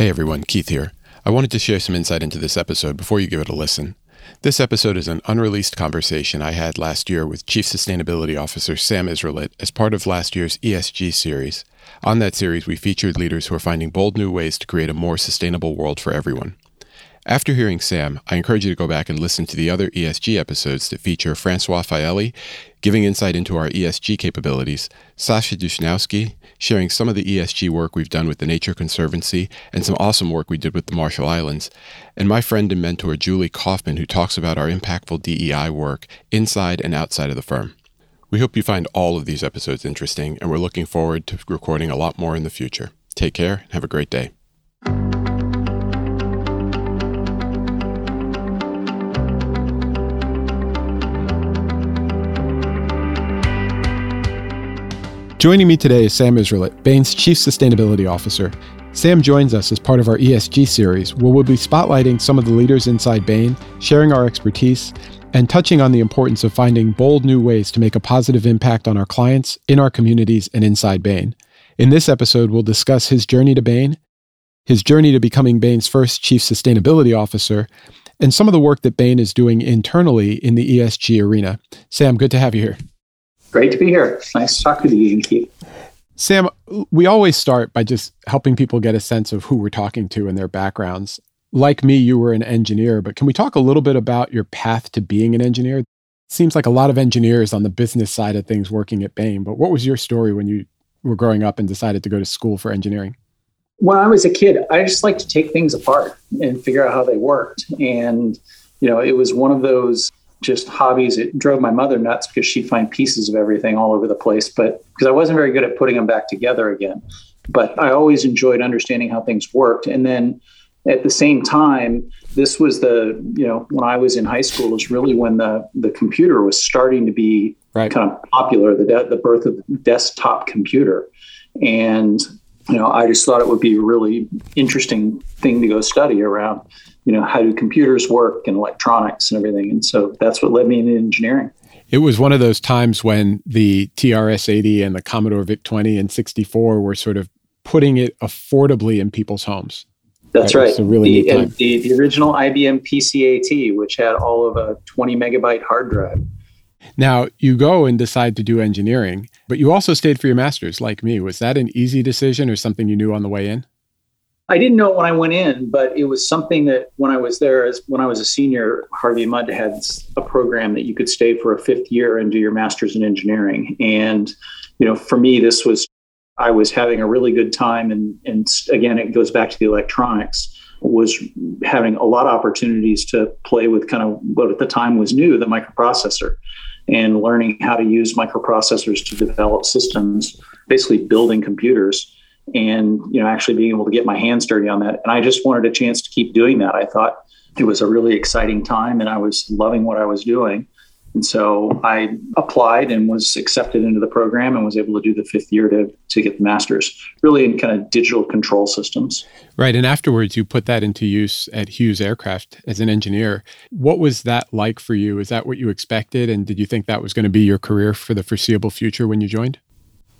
Hey everyone, Keith here. I wanted to share some insight into this episode before you give it a listen. This episode is an unreleased conversation I had last year with Chief Sustainability Officer Sam Israelit as part of last year's ESG series. On that series, we featured leaders who are finding bold new ways to create a more sustainable world for everyone. After hearing Sam, I encourage you to go back and listen to the other ESG episodes that feature Francois Faelli giving insight into our ESG capabilities, Sasha Dushnowski sharing some of the ESG work we've done with the Nature Conservancy and some awesome work we did with the Marshall Islands, and my friend and mentor Julie Coffman, who talks about our impactful DEI work inside and outside of the firm. We hope you find all of these episodes interesting, and we're looking forward to recording a lot more in the future. Take care and have a great day. Joining me today is Sam Israelit, Bain's Chief Sustainability Officer. Sam joins us as part of our ESG series, where we'll be spotlighting some of the leaders inside Bain, sharing our expertise, and touching on the importance of finding bold new ways to make a positive impact on our clients, in our communities, and inside Bain. In this episode, we'll discuss his journey to Bain, his journey to becoming Bain's first Chief Sustainability Officer, and some of the work that Bain is doing internally in the ESG arena. Sam, good to have you here. Great to be here. Nice to talk with you, Keith. Sam, we always start by just helping people get a sense of who we're talking to and their backgrounds. Like me, you were an engineer, but can we talk a little bit about your path to being an engineer? It seems like a lot of engineers on the business side of things working at Bain, but what was your story when you were growing up and decided to go to school for engineering? When I was a kid, I just liked to take things apart and figure out how they worked. And, you know, it was one of those just hobbies. It drove my mother nuts because she'd find pieces of everything all over the place, but because I wasn't very good at putting them back together again. But I always enjoyed understanding how things worked. And then at the same time, this was the, you know, when I was in high school was really when the the computer was starting to be right. kind of popular, the de- the birth of the desktop computer. And you know, I just thought it would be a really interesting thing to go study around you know, how do computers work and electronics and everything. And so that's what led me into engineering. It was one of those times when the TRS 80 and the Commodore VIC 20 and 64 were sort of putting it affordably in people's homes. That's right. right. Really the, the, the original IBM PCAT, which had all of a 20 megabyte hard drive. Now, you go and decide to do engineering, but you also stayed for your master's like me. Was that an easy decision or something you knew on the way in? I didn't know it when I went in, but it was something that when I was there, as when I was a senior, Harvey Mudd had a program that you could stay for a fifth year and do your master's in engineering. And you know, for me, this was I was having a really good time, and and again, it goes back to the electronics. Was having a lot of opportunities to play with kind of what at the time was new, the microprocessor, and learning how to use microprocessors to develop systems, basically building computers and you know actually being able to get my hands dirty on that. And i just wanted a chance to keep doing that. I thought it was a really exciting time and i was loving what i was doing. And so i applied and was accepted into the program and was able to do the fifth year to, to get the master's really in kind of digital control systems. Right. And afterwards you put that into use at hughes aircraft as an engineer. What was that like for you? Is that what you expected? And did you think that was going to be your career for the foreseeable future when you joined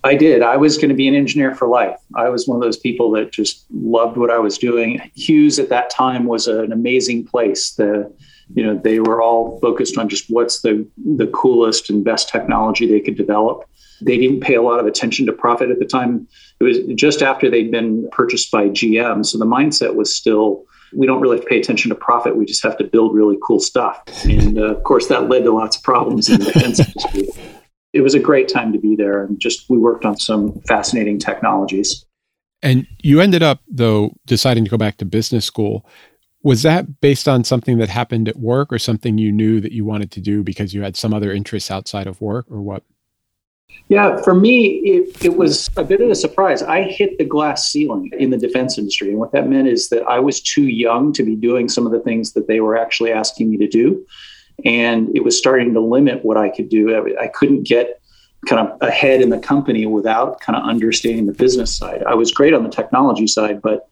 I did. I was going to be an engineer for life. I was one of those people that just loved what I was doing. Hughes at that time was an amazing place. The you know they were all focused on just what's the the coolest and best technology they could develop. They didn't pay a lot of attention to profit at the time. It was just after they'd been purchased by GM, so the mindset was still we don't really have to pay attention to profit. We just have to build really cool stuff. And uh, of course, that led to lots of problems in the defense industry it was a great time to be there and just we worked on some fascinating technologies and you ended up though deciding to go back to business school was that based on something that happened at work or something you knew that you wanted to do because you had some other interests outside of work or what yeah, for me, it, it was a bit of a surprise. I hit the glass ceiling in the defense industry. And what that meant is that I was too young to be doing some of the things that they were actually asking me to do and it was starting to limit what I could do. I, I couldn't get kind of ahead in the company without kind of understanding the business side. I was great on the technology side, but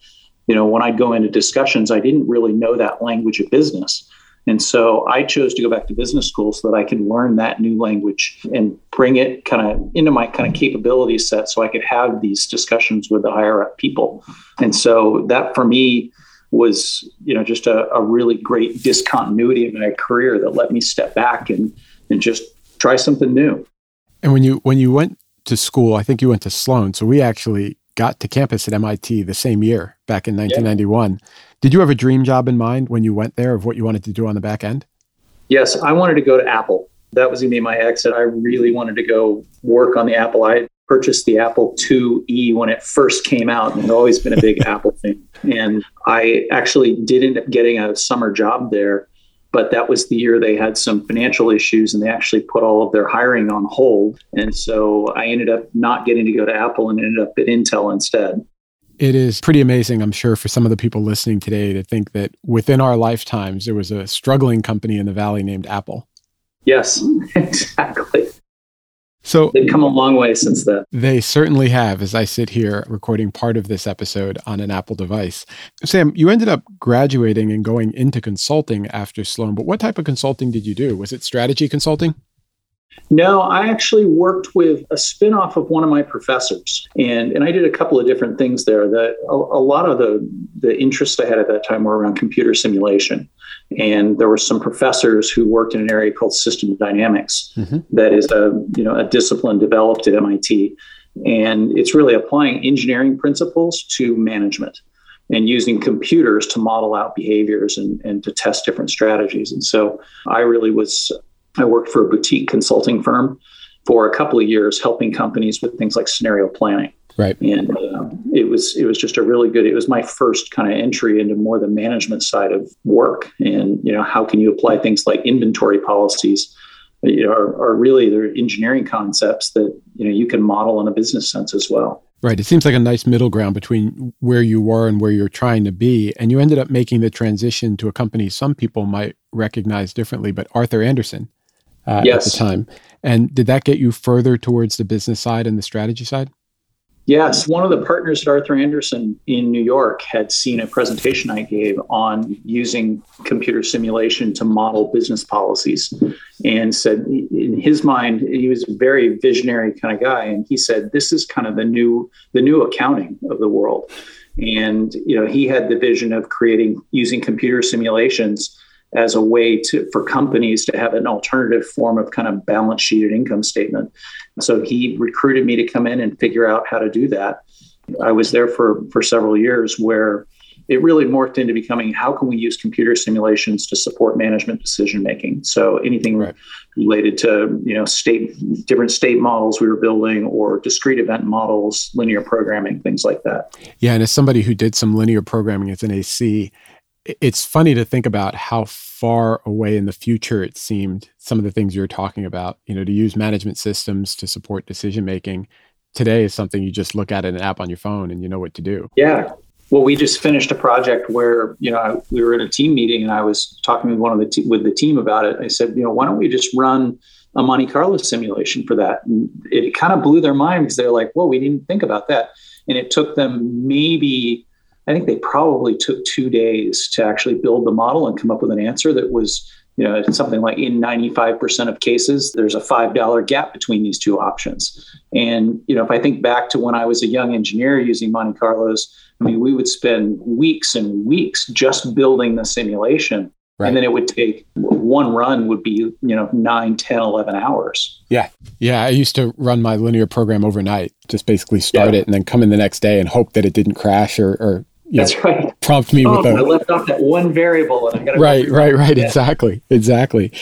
you know, when I'd go into discussions, I didn't really know that language of business. And so I chose to go back to business school so that I could learn that new language and bring it kind of into my kind of capability set so I could have these discussions with the higher up people. And so that for me was, you know, just a, a really great discontinuity in my career that let me step back and, and just try something new. And when you when you went to school, I think you went to Sloan. So we actually got to campus at MIT the same year back in 1991. Yeah. Did you have a dream job in mind when you went there of what you wanted to do on the back end? Yes, I wanted to go to Apple. That was going to be my exit. I really wanted to go work on the Apple. I purchased the Apple IIe when it first came out, and I've always been a big Apple fan. And I actually did end up getting a summer job there, but that was the year they had some financial issues and they actually put all of their hiring on hold. And so I ended up not getting to go to Apple and ended up at Intel instead. It is pretty amazing, I'm sure, for some of the people listening today to think that within our lifetimes, there was a struggling company in the Valley named Apple. Yes, exactly. So they've come a long way since then. They certainly have, as I sit here recording part of this episode on an Apple device. Sam, you ended up graduating and going into consulting after Sloan, but what type of consulting did you do? Was it strategy consulting? No, I actually worked with a spinoff of one of my professors, and and I did a couple of different things there. That a, a, lot of the the interests I had at that time were around computer simulation, and there were some professors who worked in an area called system dynamics, mm-hmm. that is a you know a discipline developed at MIT, and it's really applying engineering principles to management and using computers to model out behaviors and, and to test different strategies. And so I really was I worked for a boutique consulting firm for a couple of years, helping companies with things like scenario planning. Right. And uh, it was it was just a really good. It was my first kind of entry into more the management side of work. And you know, how can you apply things like inventory policies? You know, are, are really they're engineering concepts that you know you can model in a business sense as well. Right. It seems like a nice middle ground between where you were and where you're trying to be. And you ended up making the transition to a company some people might recognize differently, but Arthur Andersen uh, yes. at the time. And did that get you further towards the business side and the strategy side? Yes, one of the partners at Arthur Andersen in New York had seen a presentation I gave on using computer simulation to model business policies and said in his mind he was a very visionary kind of guy and he said this is kind of the new the new accounting of the world. And you know, he had the vision of creating using computer simulations as a way to for companies to have an alternative form of kind of balance sheet and income statement. So he recruited me to come in and figure out how to do that. I was there for for several years where it really morphed into becoming how can we use computer simulations to support management decision making so anything right. related to you know state different state models we were building or discrete event models linear programming things like that yeah and as somebody who did some linear programming as an ac it's funny to think about how far away in the future it seemed some of the things you were talking about you know to use management systems to support decision making. Today is something you just look at in an app on your phone and you know what to do. Yeah. Well we just finished a project where you know we were in a team meeting and i was talking with one of the te- with the team about it. I said you know why don't we just run a monte carlo simulation for that? And it kind of blew their mind because they're like well we didn't think about that. And it took them maybe I think they probably took two days to actually build the model and come up with an answer that was, you know, something like in 95% of cases, there's a $5 gap between these two options. And, you know, if I think back to when I was a young engineer using Monte Carlos, I mean, we would spend weeks and weeks just building the simulation. Right. And then it would take one run would be, you know, 9, 10, 11 hours. Yeah. Yeah. I used to run my linear program overnight, just basically start yeah. it and then come in the next day and hope that it didn't crash or, or that's know, right. Prompt me oh, with a. I left off that one variable, and I got right, right, right. Yeah. Exactly, exactly.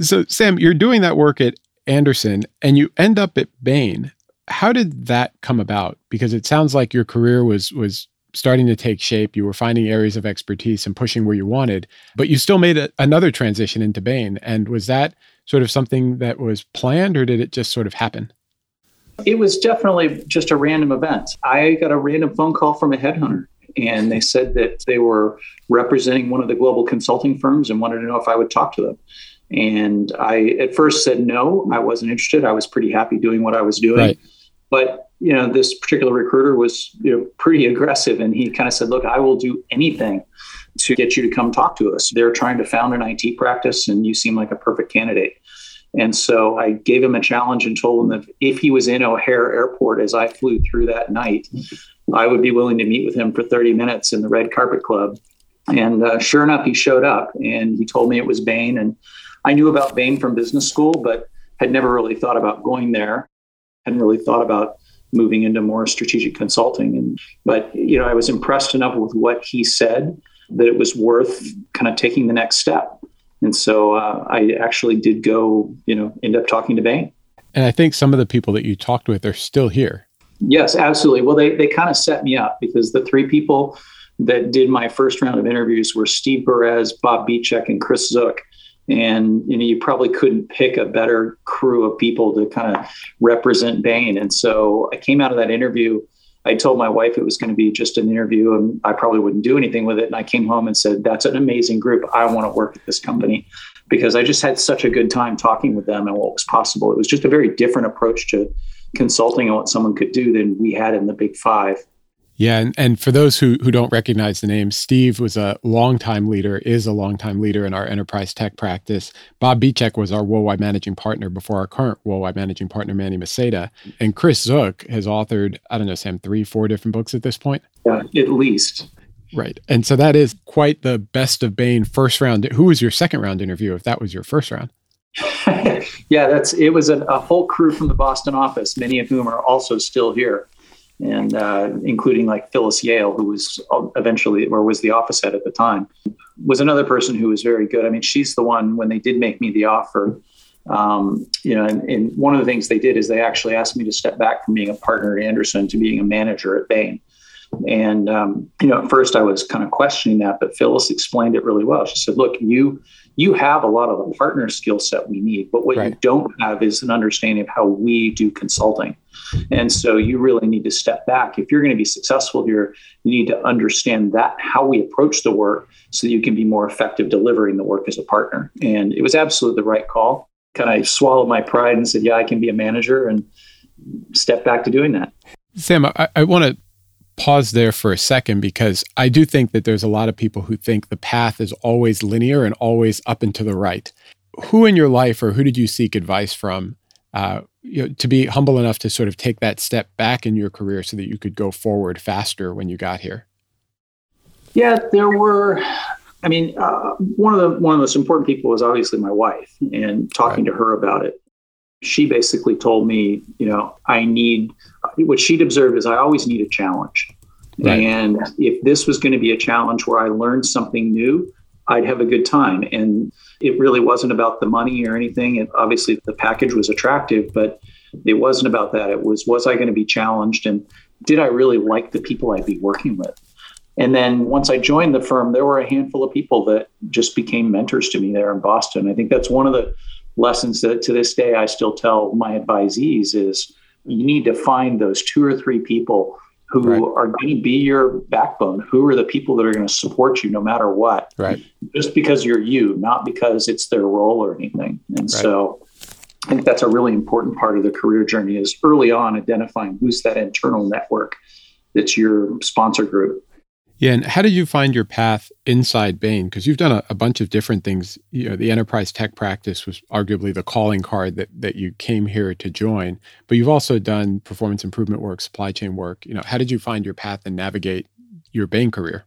So, Sam, you're doing that work at Andersen, and you end up at Bain. How did that come about? Because it sounds like your career was was starting to take shape. You were finding areas of expertise and pushing where you wanted, but you still made a, another transition into Bain. And was that sort of something that was planned, or did it just sort of happen? It was definitely just a random event. I got a random phone call from a headhunter and they said that they were representing one of the global consulting firms and wanted to know if I would talk to them. And I at first said no, I wasn't interested. I was pretty happy doing what I was doing. Right. But you know, this particular recruiter was you know pretty aggressive, and he kind of said, "Look, I will do anything to get you to come talk to us. They're trying to found an IT practice, and you seem like a perfect candidate. And so I gave him a challenge and told him that if he was in O'Hare Airport as I flew through that night, I would be willing to meet with him for 30 minutes in the Red Carpet Club. And uh, sure enough, he showed up and he told me it was Bain. And I knew about Bain from business school, but had never really thought about going there. Hadn't really thought about moving into more strategic consulting. And but you know, I was impressed enough with what he said that it was worth kind of taking the next step. And so uh, I actually did go, you know, end up talking to Bain. And I think some of the people that you talked with are still here. Yes, absolutely. Well, they they kind of set me up because the three people that did my first round of interviews were Steve Berez, Bob Bechek, and Chris Zook and you know you probably couldn't pick a better crew of people to kind of represent Bain. And so I came out of that interview. I told my wife it was going to be just an interview and I probably wouldn't do anything with it. And I came home and said, That's an amazing group. I want to work at this company because I just had such a good time talking with them and what was possible. It was just a very different approach to consulting on what someone could do than we had in the big five. Yeah, and, and for those who, who don't recognize the name, Steve was a longtime leader, is a longtime leader in our enterprise tech practice. Bob Bechek was our worldwide managing partner before our current worldwide managing partner, Manny Maceda. And Chris Zook has authored, I don't know, Sam, three, four different books at this point? Yeah, at least. Right. And so that is quite the best of Bain first round. Who was your second round interview if that was your first round? Yeah, that's it was a, a whole crew from the Boston office, many of whom are also still here and uh, including like Phyllis Yale, who was eventually or was the office head at the time, was another person who was very good. I mean, she's the one when they did make me the offer. Um, you know, and, and, one of the things they did is they actually asked me to step back from being a partner at Andersen to being a manager at Bain. And um, you know, at first I was kind of questioning that, but Phyllis explained it really well. She said, "Look, you you have a lot of the partner skill set we need, but what right. you don't have is an understanding of how we do consulting. And so you really need to step back. If you're going to be successful here, you need to understand that how we approach the work so that you can be more effective delivering the work as a partner. And it was absolutely the right call. Kind of swallowed my pride and said, "Yeah, I can be a manager," and step back to doing that. Sam, I, I want to pause there for a second because I do think that there's a lot of people who think the path is always linear and always up and to the right. Who in your life or who did you seek advice from uh, you know, to be humble enough to sort of take that step back in your career so that you could go forward faster when you got here? Yeah, there were. I mean, uh, one of the one of the most important people was obviously my wife, and talking right. to her about it she basically told me, you know, I need what she'd observed is I always need a challenge. Right. And if this was going to be a challenge where I learned something new, I'd have a good time. And it really wasn't about the money or anything. It, obviously, the package was attractive, but it wasn't about that. It was, was I going to be challenged? And did I really like the people I'd be working with? And then once I joined the firm, there were a handful of people that just became mentors to me there in Boston. I think that's one of the lessons that to this day I still tell my advisees is you need to find those two or three people who right. are going to be your backbone. Who are the people that are going to support you no matter what? Right. Just because you're you, not because it's their role or anything. And right. so I think that's a really important part of the career journey is early on identifying who's that internal network that's your sponsor group. Yeah, and how did you find your path inside Bain? Because you've done a, a, bunch of different things. You know, the enterprise tech practice was arguably the calling card that that you came here to join. But you've also done performance improvement work, supply chain work. You know, how did you find your path and navigate your Bain career?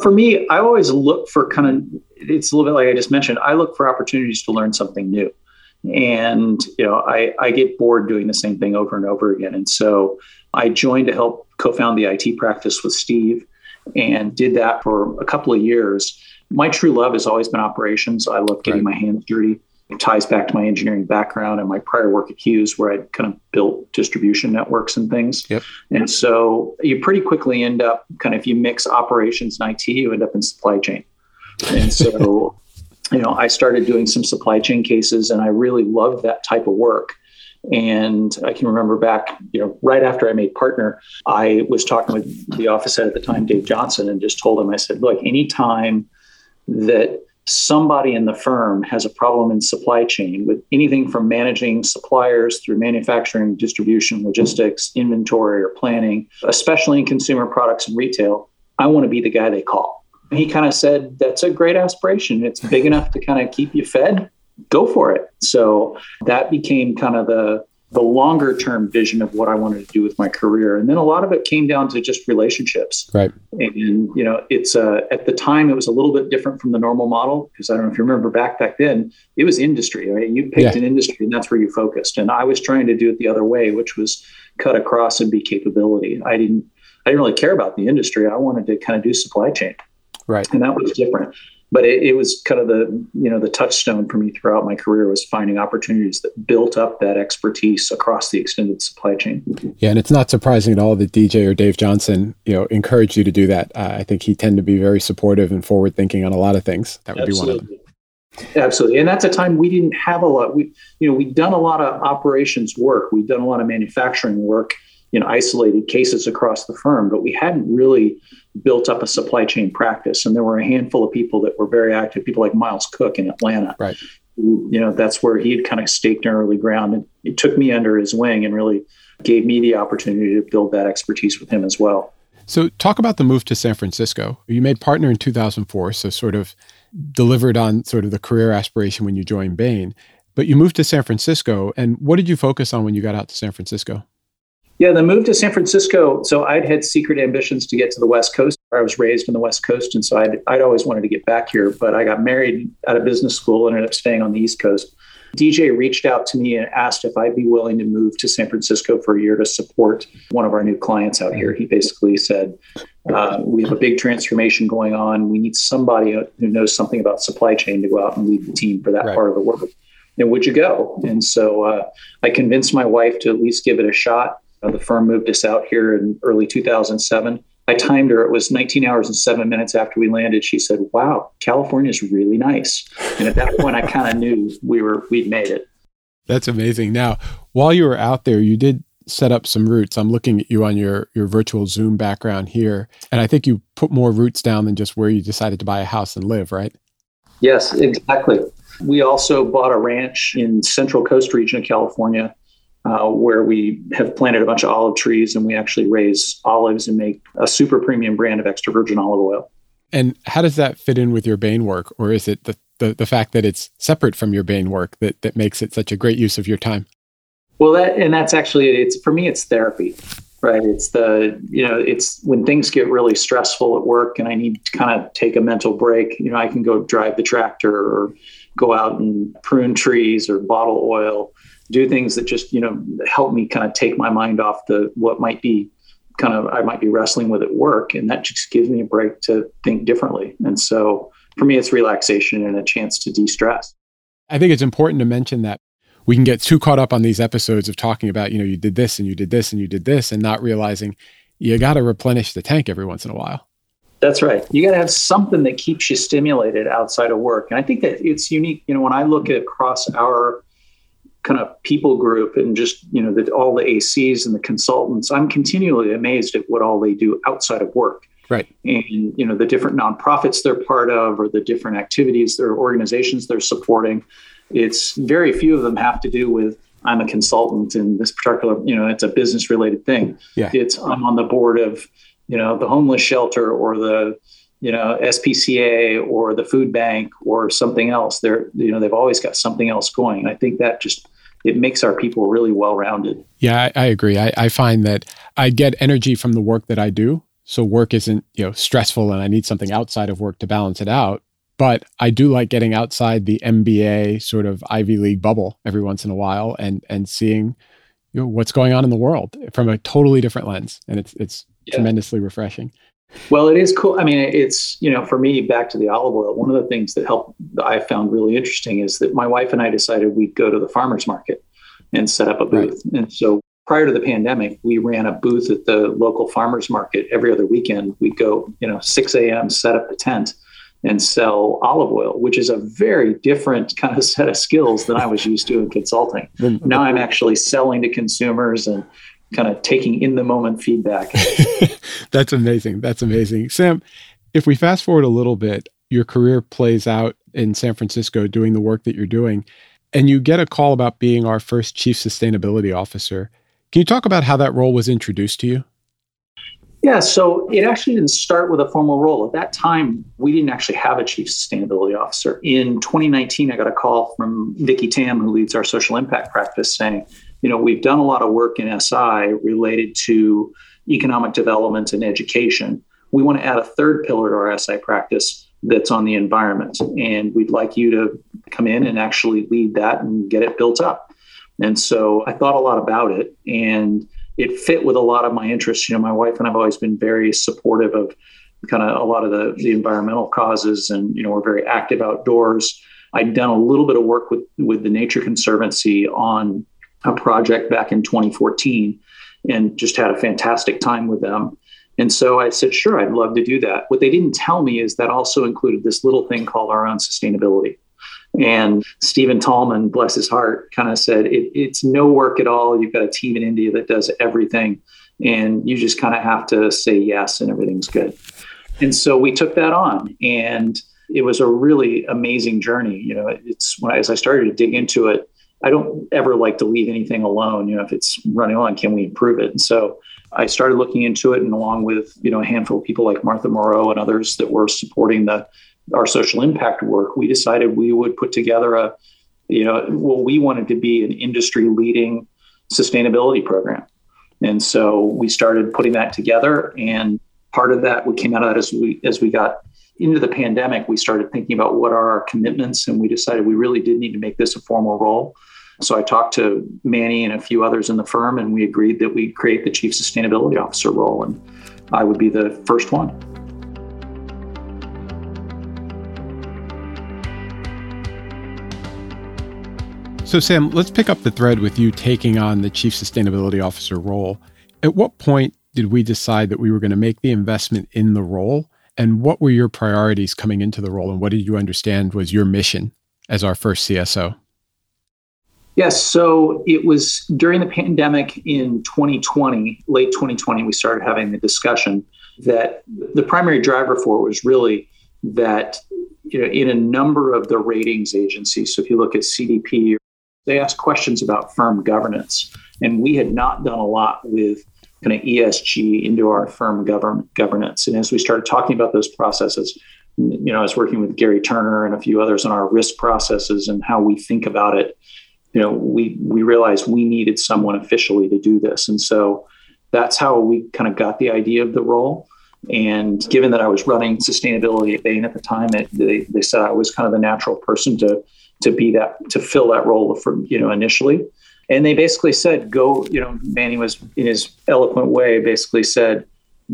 For me, I always look for kind of it's a little bit like I just mentioned. I look for opportunities to learn something new. And you know, I, I get bored doing the same thing over and over again. And so I joined to help co-found the IT practice with Steve and did that for a couple of years. My true love has always been operations. I love getting right. my hands dirty. It ties back to my engineering background and my prior work at Hughes, where I kind of built distribution networks and things. Yep. And so you pretty quickly end up kind of, if you mix operations and IT, you end up in supply chain. And so, you know, I started doing some supply chain cases and I really loved that type of work. And I can remember back, you know, right after I made partner, I was talking with the office head at the time, Dave Johnson, and just told him, I said, look, anytime that somebody in the firm has a problem in supply chain with anything from managing suppliers through manufacturing, distribution, logistics, inventory, or planning, especially in consumer products and retail, I want to be the guy they call. he kind of said, That's a great aspiration. It's big enough to kind of keep you fed. Go for it. So that became kind of the the longer term vision of what I wanted to do with my career. And then a lot of it came down to just relationships. Right. And, you know, it's uh, at the time it was a little bit different from the normal model because I don't know if you remember back back then, it was industry. Right? You picked yeah. an industry and that's where you focused. And I was trying to do it the other way, which was cut across and be capability. I didn't I didn't really care about the industry. I wanted to kind of do supply chain. Right. And that was different. But it, it, was kind of the, you know, the touchstone for me throughout my career was finding opportunities that built up that expertise across the extended supply chain. Yeah, and it's not surprising at all that DJ or Dave Johnson, you know, encouraged you to do that. Uh, I think he tended to be very supportive and forward thinking on a lot of things. That would Absolutely. be one of them. Absolutely. And that's a time we didn't have a lot. We, you know, we'd done a lot of operations work. We'd done a lot of manufacturing work in isolated cases across the firm, but we hadn't really built up a supply chain practice. And there were a handful of people that were very active, people like Miles Cook in Atlanta. Right. Who, you know, that's where he had kind of staked an early ground. And it took me under his wing and really gave me the opportunity to build that expertise with him as well. So, talk about the move to San Francisco. You made partner in 2004, so sort of delivered on sort of the career aspiration when you joined Bain. But you moved to San Francisco, and what did you focus on when you got out to San Francisco? Yeah, the move to San Francisco. So I'd had secret ambitions to get to the West Coast. I was raised on the West Coast, and so I'd, I'd always wanted to get back here. But I got married out of business school and ended up staying on the East Coast. DJ reached out to me and asked if I'd be willing to move to San Francisco for a year to support one of our new clients out here. He basically said, uh, We have a big transformation going on. We need somebody who knows something about supply chain to go out and lead the team for that right. part of the work. And would you go? And so uh, I convinced my wife to at least give it a shot. Uh, the firm moved us out here in early 2007. I timed her. It was 19 hours and seven minutes after we landed. She said, "Wow, California is really nice." And at that point, I kind of knew we were we'd made it. That's amazing. Now, while you were out there, you did set up some roots. I'm looking at you on your your virtual Zoom background here, and I think you put more roots down than just where you decided to buy a house and live, right? Yes, exactly. We also bought a ranch in Central Coast region of California uh, where we have planted a bunch of olive trees and we actually raise olives and make a super premium brand of extra virgin olive oil. And how does that fit in with your Bain work? Or is it the, the, the fact that it's separate from your Bain work that, that makes it such a great use of your time? Well, that, and that's actually, it's for me, it's therapy, right? It's the, you know, it's when things get really stressful at work and I need to kind of take a mental break, you know, I can go drive the tractor or go out and prune trees or bottle oil do things that just you know help me kind of take my mind off the what might be kind of I might be wrestling with at work, and that just gives me a break to think differently. And so for me, it's relaxation and a chance to de-stress. I think it's important to mention that we can get too caught up on these episodes of talking about you know you did this and you did this and you did this and not realizing you got to replenish the tank every once in a while. That's right. You got to have something that keeps you stimulated outside of work. And I think that it's unique. You know, when I look across our kind of people group and just you know the, all the ACs and the consultants, I'm continually amazed at what all they do outside of work. Right. And you know the different nonprofits they're part of, or the different activities or organizations they're supporting. It's very few of them have to do with I'm a consultant in this particular. You know, it's a business related thing. Yeah. It's I'm on the board of you know the homeless shelter or the you know SPCA or the food bank or something else. They're you know they've always got something else going. I think that just it makes our people really well rounded. Yeah, I, I agree. I, I find that I get energy from the work that I do. So work isn't you know stressful, and I need something outside of work to balance it out. But I do like getting outside the MBA sort of Ivy League bubble every once in a while and and seeing you know what's going on in the world from a totally different lens, and it's it's yeah. tremendously refreshing. Well, it is cool. I mean, it's, you know, for me, back to the olive oil, one of the things that helped, that I found really interesting is that my wife and I decided we'd go to the farmer's market and set up a booth. Right. And so prior to the pandemic, we ran a booth at the local farmer's market every other weekend. We'd go, you know, 6 a.m., set up the tent and sell olive oil, which is a very different kind of set of skills than I was used to in consulting. now I'm actually selling to consumers and kind of taking in the moment feedback. That's amazing. That's amazing. Sam, if we fast forward a little bit, your career plays out in San Francisco doing the work that you're doing, and you get a call about being our first chief sustainability officer. Can you talk about how that role was introduced to you? Yeah, so it actually didn't start with a formal role. At that time, we didn't actually have a chief sustainability officer. In 2019, I got a call from Vicki Tam, who leads our social impact practice, saying, you know, we've done a lot of work in SI related to economic development and education. We want to add a third pillar to our SI practice that's on the environment. And we'd like you to come in and actually lead that and get it built up. And so I thought a lot about it. And it fit with a lot of my interests. You know, my wife and I've always been very supportive of kind of a lot of the, the environmental causes, and you know, we're very active outdoors. I'd done a little bit of work with with the Nature Conservancy on a project back in 2014, and just had a fantastic time with them. And so I said, sure, I'd love to do that. What they didn't tell me is that also included this little thing called our own sustainability. And Stephen Tallman, bless his heart, kind of said, it, It's no work at all. You've got a team in India that does everything. And you just kind of have to say yes, and everything's good. And so we took that on. And it was a really amazing journey. You know, it's when I, as I started to dig into it, I don't ever like to leave anything alone. You know, if it's running on, can we improve it? And so I started looking into it, and along with you know a handful of people like Martha Moreau and others that were supporting the our social impact work, we decided we would put together a, you know, what we wanted to be an industry leading sustainability program. And so we started putting that together. And part of that, we came out of that as we as we got into the pandemic, we started thinking about what are our commitments, and we decided we really did need to make this a formal role. So I talked to Manny and a few others in the firm, and we agreed that we'd create the chief sustainability officer role, and I would be the first one. So, Sam, let's pick up the thread with you taking on the Chief Sustainability Officer role. At what point did we decide that we were going to make the investment in the role? And what were your priorities coming into the role? And what did you understand was your mission as our first CSO? Yes, so it was during the pandemic in 2020, late 2020, we started having the discussion that the primary driver for it was really that you know in a number of the ratings agencies so if you look at cdp they asked questions about firm governance. And we had not done a lot with kind of ESG into our firm govern- governance. And as we started talking about those processes, you know, I was working with Gary Turner and a few others on our risk processes and how we think about it. You know, we we realized we needed someone officially to do this, and so that's how we kind of got the idea of the role. And given that I was running sustainability at Bain at the time, it, they, they said I was kind of the natural person to to be that to fill that role for you know initially and they basically said go you know manny was in his eloquent way basically said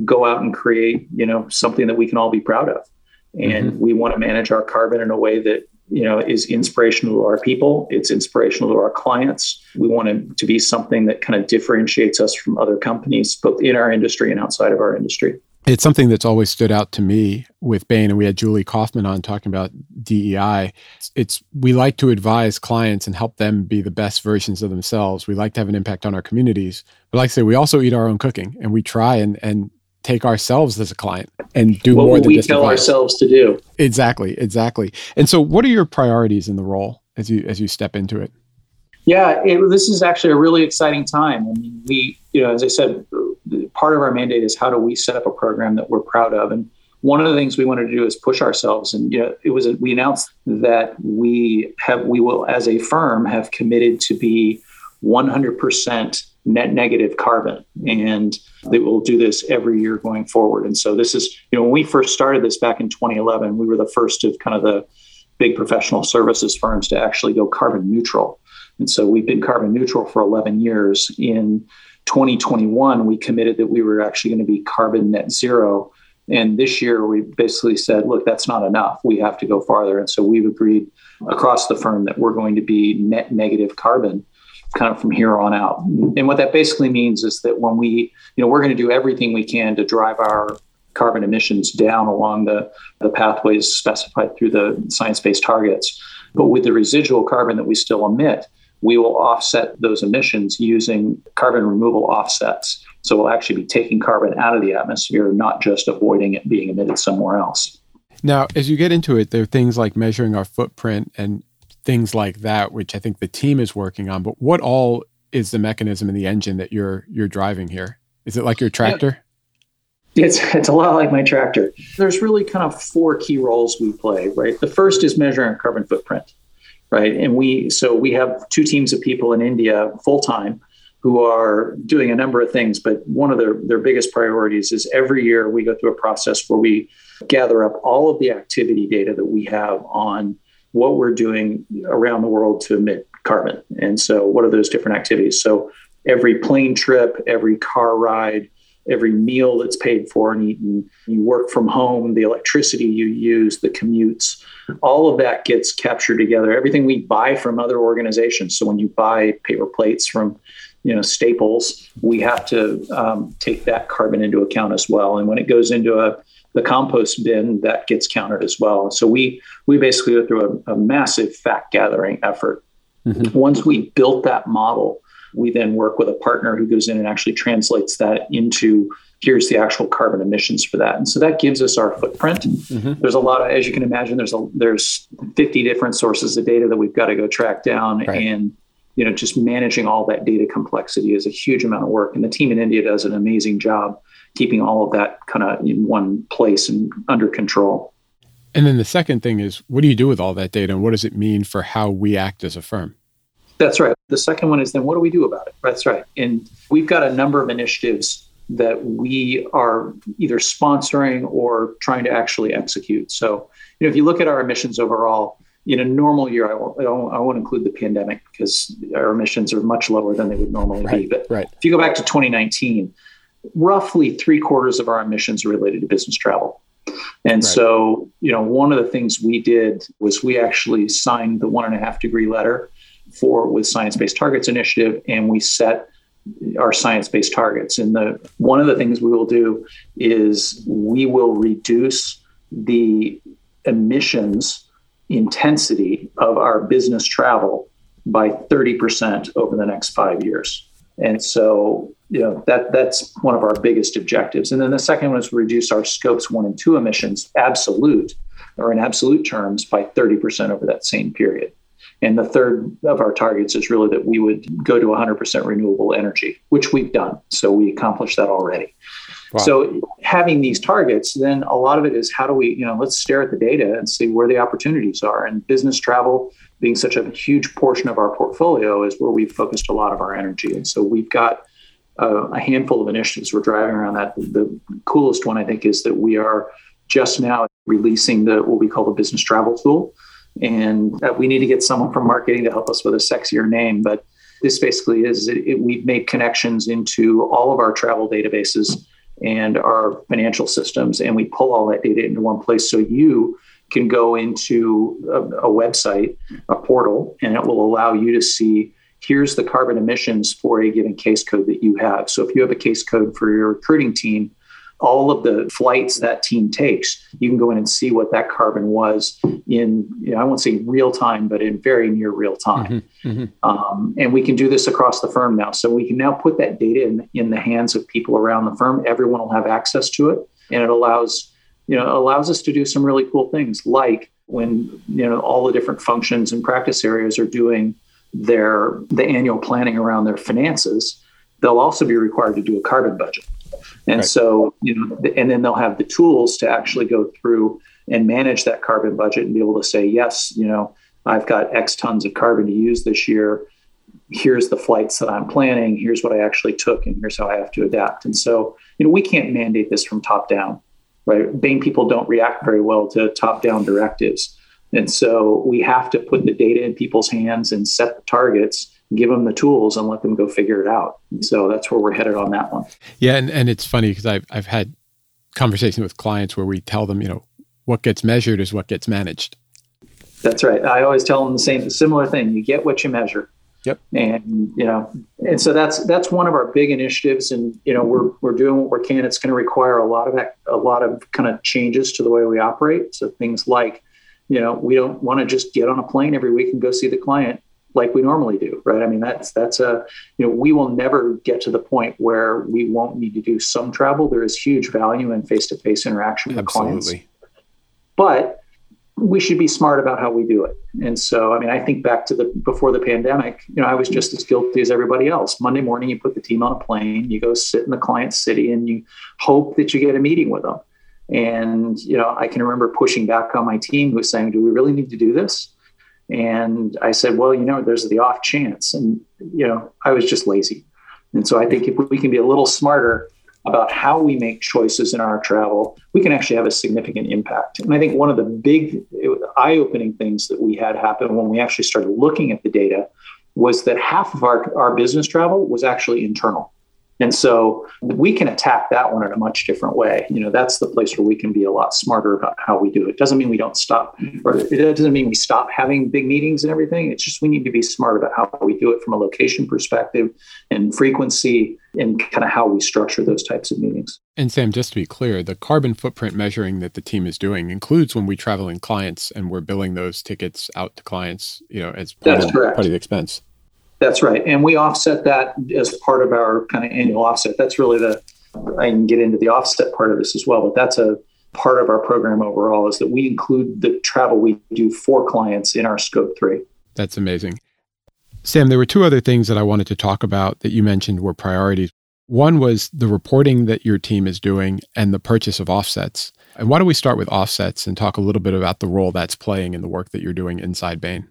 go out and create you know something that we can all be proud of and mm-hmm. we want to manage our carbon in a way that you know is inspirational to our people it's inspirational to our clients we want it to be something that kind of differentiates us from other companies both in our industry and outside of our industry it's something that's always stood out to me with Bain, and we had Julie Coffman on talking about DEI. It's we like to advise clients and help them be the best versions of themselves. We like to have an impact on our communities, but like I say, we also eat our own cooking, and we try and and take ourselves as a client and do what more than we tell advice. ourselves to do. Exactly, exactly. And so, what are your priorities in the role as you as you step into it? Yeah, it, this is actually a really exciting time. I mean, we, you know, as I said, part of our mandate is how do we set up a program that we're proud of and one of the things we wanted to do is push ourselves and you know, it was a, we announced that we have we will as a firm have committed to be 100% net negative carbon and they will do this every year going forward and so this is you know when we first started this back in 2011 we were the first of kind of the big professional services firms to actually go carbon neutral and so we've been carbon neutral for 11 years in 2021, we committed that we were actually going to be carbon net zero. And this year, we basically said, look, that's not enough. We have to go farther. And so we've agreed across the firm that we're going to be net negative carbon kind of from here on out. And what that basically means is that when we, you know, we're going to do everything we can to drive our carbon emissions down along the, the pathways specified through the science based targets. But with the residual carbon that we still emit, we will offset those emissions using carbon removal offsets. So we'll actually be taking carbon out of the atmosphere, not just avoiding it being emitted somewhere else. Now, as you get into it, there are things like measuring our footprint and things like that, which I think the team is working on. But what all is the mechanism and the engine that you're you're driving here? Is it like your tractor? It's, it's a lot like my tractor. There's really kind of four key roles we play, right? The first is measuring carbon footprint, right? And we, so we have two teams of people in India full time who are doing a number of things, but one of their, their biggest priorities is every year we go through a process where we gather up all of the activity data that we have on what we're doing around the world to emit carbon. And so, what are those different activities? So, every plane trip, every car ride, every meal that's paid for and eaten, you work from home, the electricity you use, the commutes, all of that gets captured together. Everything we buy from other organizations. So, when you buy paper plates from you know staples we have to um, take that carbon into account as well and when it goes into a the compost bin that gets counted as well. So we we basically go through a, a massive fact gathering effort. Mm-hmm. Once we built that model, we then work with a partner who goes in and actually translates that into here's the actual carbon emissions for that. And so that gives us our footprint. Mm-hmm. There's a lot of, as you can imagine, there's a there's 50 different sources of data that we've got to go track down right. and you know just managing all that data complexity is a huge amount of work and the team in india does an amazing job keeping all of that kind of in one place and under control. And then the second thing is what do you do with all that data and what does it mean for how we act as a firm? That's right. The second one is then what do we do about it? That's right. And we've got a number of initiatives that we are either sponsoring or trying to actually execute. So, you know, if you look at our emissions overall, in a normal year, I won't, I won't, include the pandemic because our emissions are much lower than they would normally right, be. But right. if you go back to 2019, roughly three quarters of our emissions are related to business travel. And right. so, you know, one of the things we did was we actually signed the one and a half degree letter for with Science Based Targets Initiative, and we set our science based targets. And the one of the things we will do is we will reduce the emissions intensity of our business travel by 30% over the next five years. And so, you know, that that's one of our biggest objectives. And then the second one is reduce our scopes one and two emissions absolute or in absolute terms by 30% over that same period. And the third of our targets is really that we would go to 100% renewable energy, which we've done. So we accomplished that already. Wow. So having these targets, then a lot of it is how do we, you know, let's stare at the data and see where the opportunities are. And business travel being such a huge portion of our portfolio is where we've focused a lot of our energy. And so we've got uh, a handful of initiatives we're driving around that. The coolest one, I think, is that we are just now releasing the what we call the business travel tool. And uh, we need to get someone from marketing to help us with a sexier name. But this basically is it, it, we've made connections into all of our travel databases and our financial systems, and we pull all that data into one place. So you can go into a, a website, a portal, and it will allow you to see here's the carbon emissions for a given case code that you have. So if you have a case code for your recruiting team, all of the flights that team takes, you can go in and see what that carbon was in, you know, I won't say real time, but in very near real time. Mm-hmm, mm-hmm. Um, and we can do this across the firm now. So we can now put that data in, in the hands of people around the firm. Everyone will have access to it. And it allows you know, allows us to do some really cool things like when, you know, all the different functions and practice areas are doing their the annual planning around their finances, they'll also be required to do a carbon budget. And right. so, you know, and then they'll have the tools to actually go through and manage that carbon budget and be able to say, yes, you know, I've got X tons of carbon to use this year. Here's the flights that I'm planning. Here's what I actually took, and here's how I have to adapt. And so, you know, we can't mandate this from top down right? Bain people don't react very well to top down directives. And so we have to put the data in people's hands and set the targets, give them the tools, and let them go figure it out. So that's where we're headed on that one. Yeah. And, and it's funny because I've, I've had conversations with clients where we tell them, you know, what gets measured is what gets managed. That's right. I always tell them the same, similar thing. You get what you measure. Yep. And you know, and so that's that's one of our big initiatives, and you know, we're we're doing what we can. It's going to require a lot of a lot of kind of changes to the way we operate. So things like, you know, we don't want to just get on a plane every week and go see the client like we normally do, right? I mean, that's that's a you know, we will never get to the point where we won't need to do some travel. There is huge value in face to face interaction with Absolutely. clients, but we should be smart about how we do it. And so, I mean, I think back to the before the pandemic, you know, I was just as guilty as everybody else. Monday morning, you put the team on a plane, you go sit in the client city, and you hope that you get a meeting with them. And, you know, I can remember pushing back on my team who was saying, Do we really need to do this? And I said, Well, you know, there's the off chance. And, you know, I was just lazy. And so I think if we can be a little smarter about how we make choices in our travel, we can actually have a significant impact. And I think one of the big eye opening things that we had happen when we actually started looking at the data was that half of our, our business travel was actually internal. And so we can attack that one in a much different way. You know, that's the place where we can be a lot smarter about how we do it. Doesn't mean we don't stop, mm-hmm. or it doesn't mean we stop having big meetings and everything. It's just we need to be smart about how we do it from a location perspective and frequency and kind of how we structure those types of meetings. And Sam, just to be clear, the carbon footprint measuring that the team is doing includes when we travel in clients and we're billing those tickets out to clients, you know, as part, of, part of the expense. That's right. And we offset that as part of our kind of annual offset. That's really the, I can get into the offset part of this as well, but that's a part of our program overall is that we include the travel we do for clients in our scope three. That's amazing. Sam, there were two other things that I wanted to talk about that you mentioned were priorities. One was the reporting that your team is doing and the purchase of offsets. And why don't we start with offsets and talk a little bit about the role that's playing in the work that you're doing inside Bain?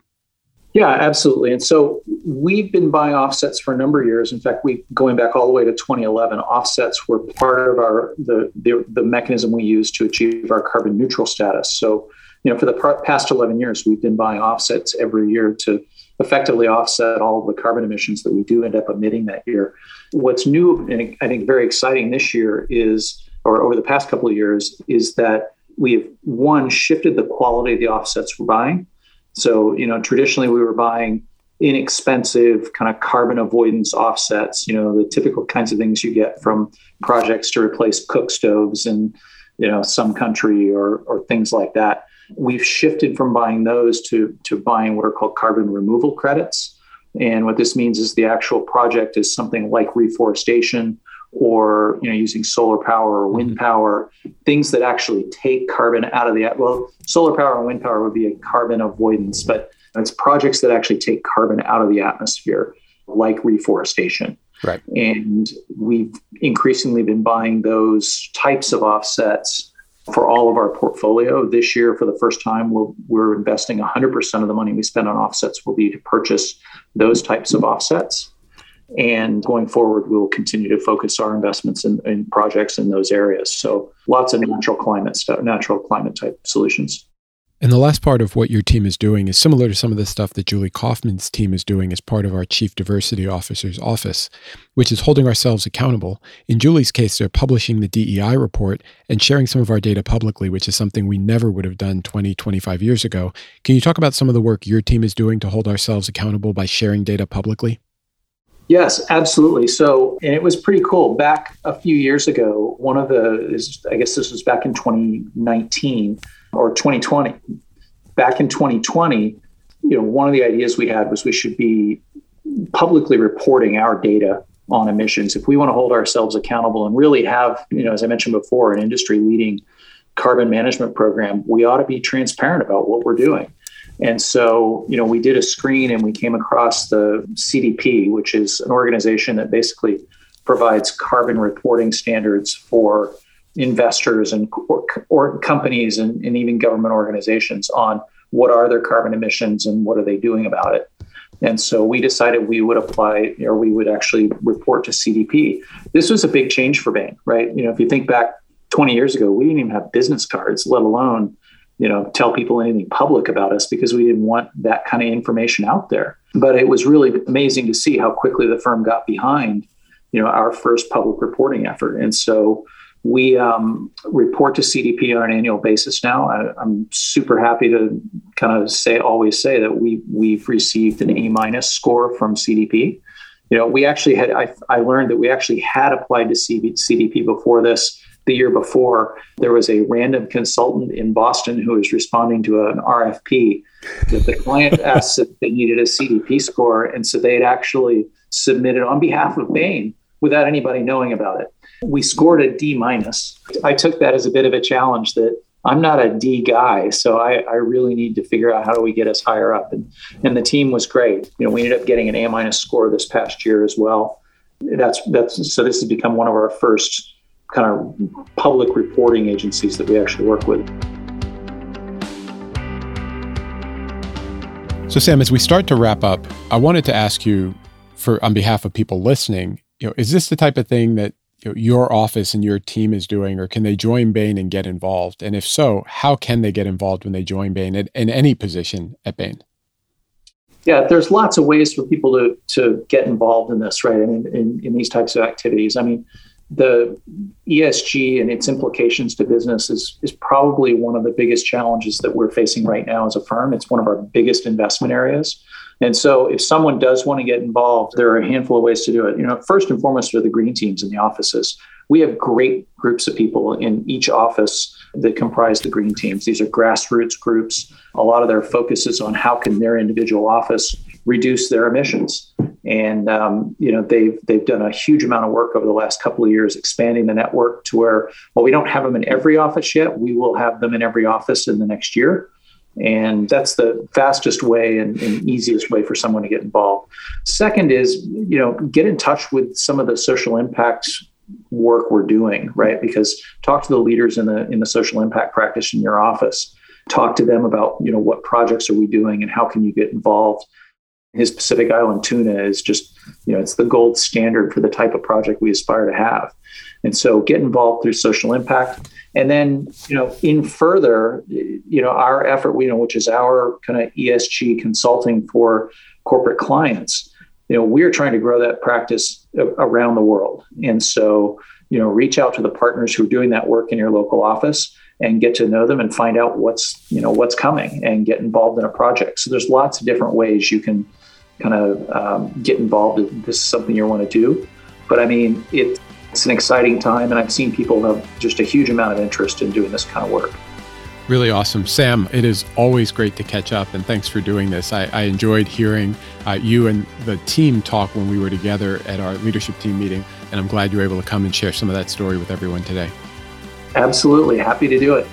Yeah, absolutely. And so we've been buying offsets for a number of years. In fact, we going back all the way to 2011, offsets were part of our the the, the mechanism we use to achieve our carbon neutral status. So, you know, for the past 11 years, we've been buying offsets every year to effectively offset all the carbon emissions that we do end up emitting that year. What's new and I think very exciting this year is, or over the past couple of years, is that we have one shifted the quality of the offsets we're buying. So, you know, traditionally we were buying inexpensive kind of carbon avoidance offsets, you know, the typical kinds of things you get from projects to replace cook stoves in, you know, some country or, or things like that. We've shifted from buying those to, to buying what are called carbon removal credits. And what this means is the actual project is something like reforestation or you know using solar power or wind mm-hmm. power things that actually take carbon out of the well solar power and wind power would be a carbon avoidance but it's projects that actually take carbon out of the atmosphere like reforestation. Right. And we've increasingly been buying those types of offsets for all of our portfolio. This year for the first time we we are investing 100% of the money we spend on offsets will be to purchase those types of offsets and going forward, we will continue to focus our investments in, in projects in those areas. So lots of natural climate stuff, natural climate type solutions. And the last part of what your team is doing is similar to some of the stuff that Julie Coffman's team is doing as part of our Chief Diversity Officer's office, which is holding ourselves accountable. In Julie's case, they're publishing the DEI report and sharing some of our data publicly, which is something we never would have done 20, 25 years ago. Can you talk about some of the work your team is doing to hold ourselves accountable by sharing data publicly? Yes, absolutely. So, and it was pretty cool. Back a few years ago, one of the, I guess this was back in 2019 or 2020. Back in 2020, you know, one of the ideas we had was we should be publicly reporting our data on emissions. If we want to hold ourselves accountable and really have, you know, as I mentioned before, an industry leading carbon management program, we ought to be transparent about what we're doing. And so, you know, we did a screen and we came across the CDP, which is an organization that basically provides carbon reporting standards for investors and or, or companies and, and even government organizations on what are their carbon emissions and what are they doing about it. And so we decided we would apply or we would actually report to CDP. This was a big change for Bain, right? You know, if you think back 20 years ago, we didn't even have business cards, let alone you know tell people anything public about us because we didn't want that kind of information out there. But it was really amazing to see how quickly the firm got behind you know our first public reporting effort. And so we um, report to cdp on an annual basis now. I, am super happy to kind of say always say that we we've received an a minus score from cdp you know we actually had I, I learned that we actually had applied to cdp before this the year before, there was a random consultant in Boston who was responding to an RFP that the client asked if they needed a CDP score. And so they had actually submitted on behalf of Bain without anybody knowing about it. We scored a D minus. I took that as a bit of a challenge that I'm not a D guy, so I, I really need to figure out how do we get us higher up. And and the team was great. You know, we ended up getting an A minus score this past year as well. That's that's so this has become one of our first kind of public reporting agencies that we actually work with. So Sam, as we start to wrap up, I wanted to ask you for on behalf of people listening, you know, is this the type of thing that you know, your office and your team is doing, or can they join Bain and get involved? And if so, how can they get involved when they join Bain in, in any position at Bain? Yeah, there's lots of ways for people to to get involved in this, right? I mean, in, in these types of activities. I mean, the ESG and its implications to business is, is probably one of the biggest challenges that we're facing right now as a firm. It's one of our biggest investment areas. And so if someone does want to get involved, there are a handful of ways to do it. You know, first and foremost are the green teams in the offices. We have great groups of people in each office that comprise the green teams. These are grassroots groups. A lot of their focus is on how can their individual office reduce their emissions. And um, you know they've they've done a huge amount of work over the last couple of years, expanding the network to where well we don't have them in every office yet. We will have them in every office in the next year. And that's the fastest way and, and, easiest way for someone to get involved. Second is, you know, get in touch with some of the social impact work we're doing, right? Because talk to the leaders in the in the social impact practice in your office. Talk to them about, you know, what projects are we doing and how can you get involved. His Pacific Island tuna is just, you know, it's the gold standard for the type of project we aspire to have. And so get involved through social impact. And then, you know, in further, you know, our effort, you know, which is our kind of ESG consulting for corporate clients, you know, we're trying to grow that practice around the world. And so, you know, reach out to the partners who are doing that work in your local office and get to know them and find out what's, you know, what's coming and get involved in a project. So there's lots of different ways you can kind of um, get involved if this is something you want to do. But I mean, it, it's an exciting time, and I've seen people have just a huge amount of interest in doing this kind of work. Really awesome. Sam, it is always great to catch up, and thanks for doing this. I, I enjoyed hearing uh, you and the team talk when we were together at our leadership team meeting, and I'm glad you were able to come and share some of that story with everyone today. Absolutely. Happy to do it.